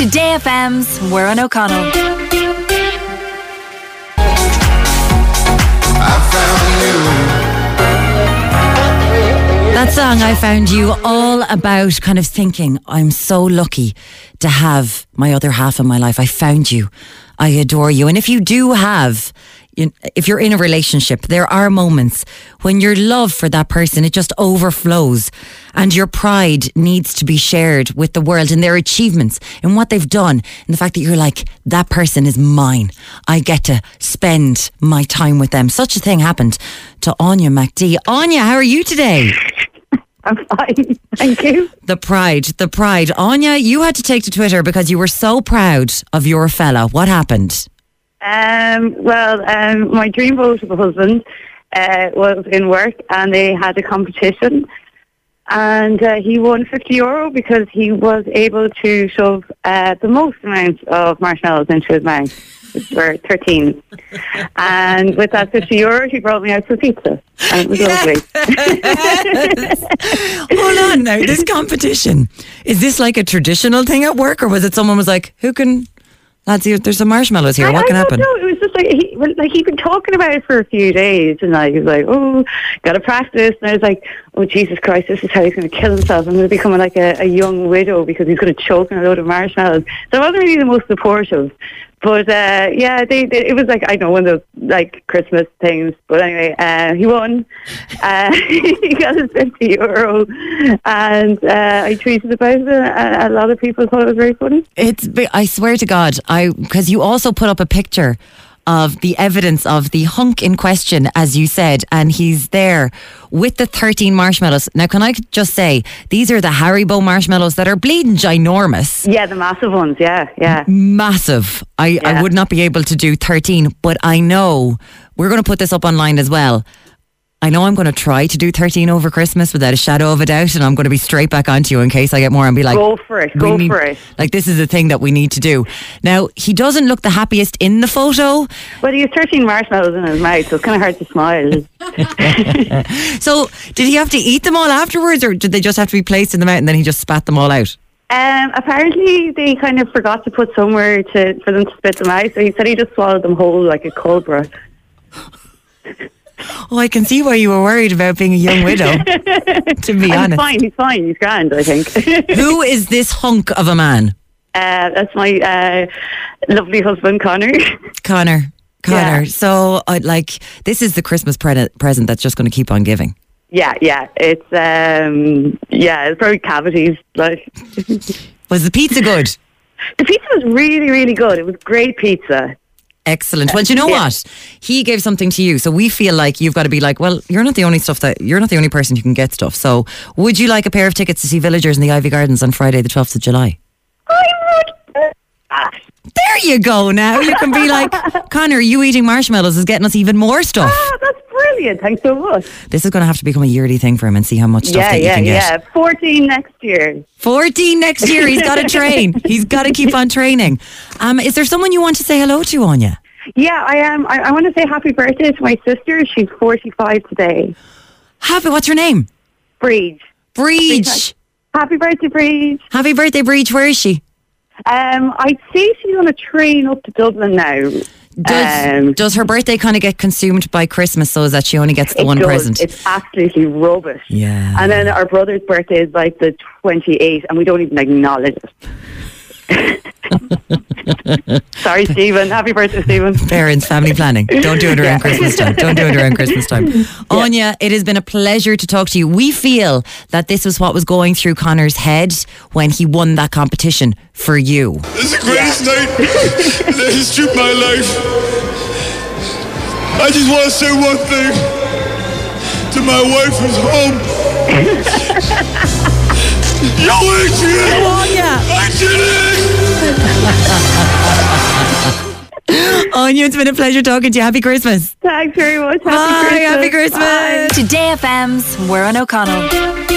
Today FM's Muireann O'Connell. That song I found you all about kind of thinking, I'm so lucky to have my other half in my life. I found you. I adore you. And if you do have, you- if you're in a relationship, there are moments when your love for that person, it just overflows and your pride needs to be shared with the world and their achievements and what they've done. And the fact that you're like, that person is mine. I get to spend my time with them. Such a thing happened to Anya MacD. Anya, how are you today? I'm fine. Thank you. The pride, the pride. Anya, you had to take to Twitter because you were so proud of your fella. What happened? Um, well, um, my dream boat of a husband uh, was in work and they had a competition. And uh, he won 50 euro because he was able to shove uh, the most amount of marshmallows into his mouth, which were 13. and with that 50 euro, he brought me out for pizza. And it was lovely. Hold on now. This competition is this like a traditional thing at work, or was it someone was like, "Who can?" Lads, there's some marshmallows here. I, what can I happen? Don't know. It was just like he, like he'd been talking about it for a few days, and like he was like, "Oh, got to practice." And I was like, "Oh Jesus Christ, this is how he's going to kill himself. I'm going to become like a, a young widow because he's going to choke on a load of marshmallows." So I wasn't really the most supportive, but uh, yeah, they, they, it was like I know one of those like Christmas things. But anyway, uh, he won. Uh, he got his fifty euro, and uh, I tweeted about it. And a lot of people thought it was very funny. It's. I swear to God, I because you also put up a picture of the evidence of the hunk in question, as you said, and he's there with the 13 marshmallows. Now, can I just say these are the Haribo marshmallows that are bleeding ginormous. Yeah, the massive ones. Yeah, yeah. massive. I, I would not be able to do 13, but I know we're going to put this up online as well. I know I'm going to try to do 13 over Christmas without a shadow of a doubt, and I'm going to be straight back onto you in case I get more and be like, Go for it. Go need- for it. Like, this is a thing that we need to do. Now, he doesn't look the happiest in the photo. Well, he has 13 marshmallows in his mouth, so it's kind of hard to smile. So, did he have to eat them all afterwards, or did they just have to be placed in the mouth and then he just spat them all out? Um, apparently, they kind of forgot to put somewhere to for them to spit them out, so he said he just swallowed them whole like a cobra. Oh, I can see why you were worried about being a young widow, to be And he's honest. fine, he's fine, he's grand, I think. Who is this hunk of a man? uh, that's my uh, lovely husband, Connor. Connor. Connor. Yeah. So, I like, this is the Christmas pre- present that's just going to keep on giving. yeah, yeah, it's um, yeah, it's probably cavities. Like Was the pizza good? the pizza was really, really good. It was great pizza. Excellent. Well, do you know Yeah. what? He gave something to you. So we feel like you've got to be like, well, you're not the only stuff that, you're not the only person who can get stuff. So would you like a pair of tickets to see Villagers in the Iveagh Gardens on Friday, the 12th of July? I would. There you go now. You can be like, Connor, you eating marshmallows is getting us even more stuff. Oh, that's brilliant. Thanks so much. This is going to have to become a yearly thing for him and see how much stuff Yeah, that you yeah, can get. yeah. 14 next year. 14 next year. He's got to train. He's got to keep on training. Um, is there someone you want to say hello to, Anya? Yeah, I am. I, I want to say happy birthday to my sister. She's 45 today. Happy, what's her name? Breed. Breach. Happy birthday, Breed. Happy birthday, Breach. Where is she? Um, I'd say she's on a train up to Dublin now. Does, Um, does her birthday kind of get consumed by Christmas so that she only gets the one does. present? It's absolutely rubbish. Yeah. And then our brother's birthday is like the 28th, and we don't even acknowledge it. Sorry, Stephen. Happy birthday, Stephen. Parents, family planning. Don't do it around Christmas time. Don't do it around Christmas time. Anya, it has been a pleasure to talk to you. We feel that this was what was going through Connor's head when he won that competition for you. This is the greatest night in the history of my life. I just want to say one thing to my wife who's home. Yo, Adrian! Anya! I did it! Anya, it's been a pleasure talking to you. Happy Christmas. Thanks very much. Happy Bye. Christmas. Happy Christmas. Bye. Today FM's Muireann O'Connell.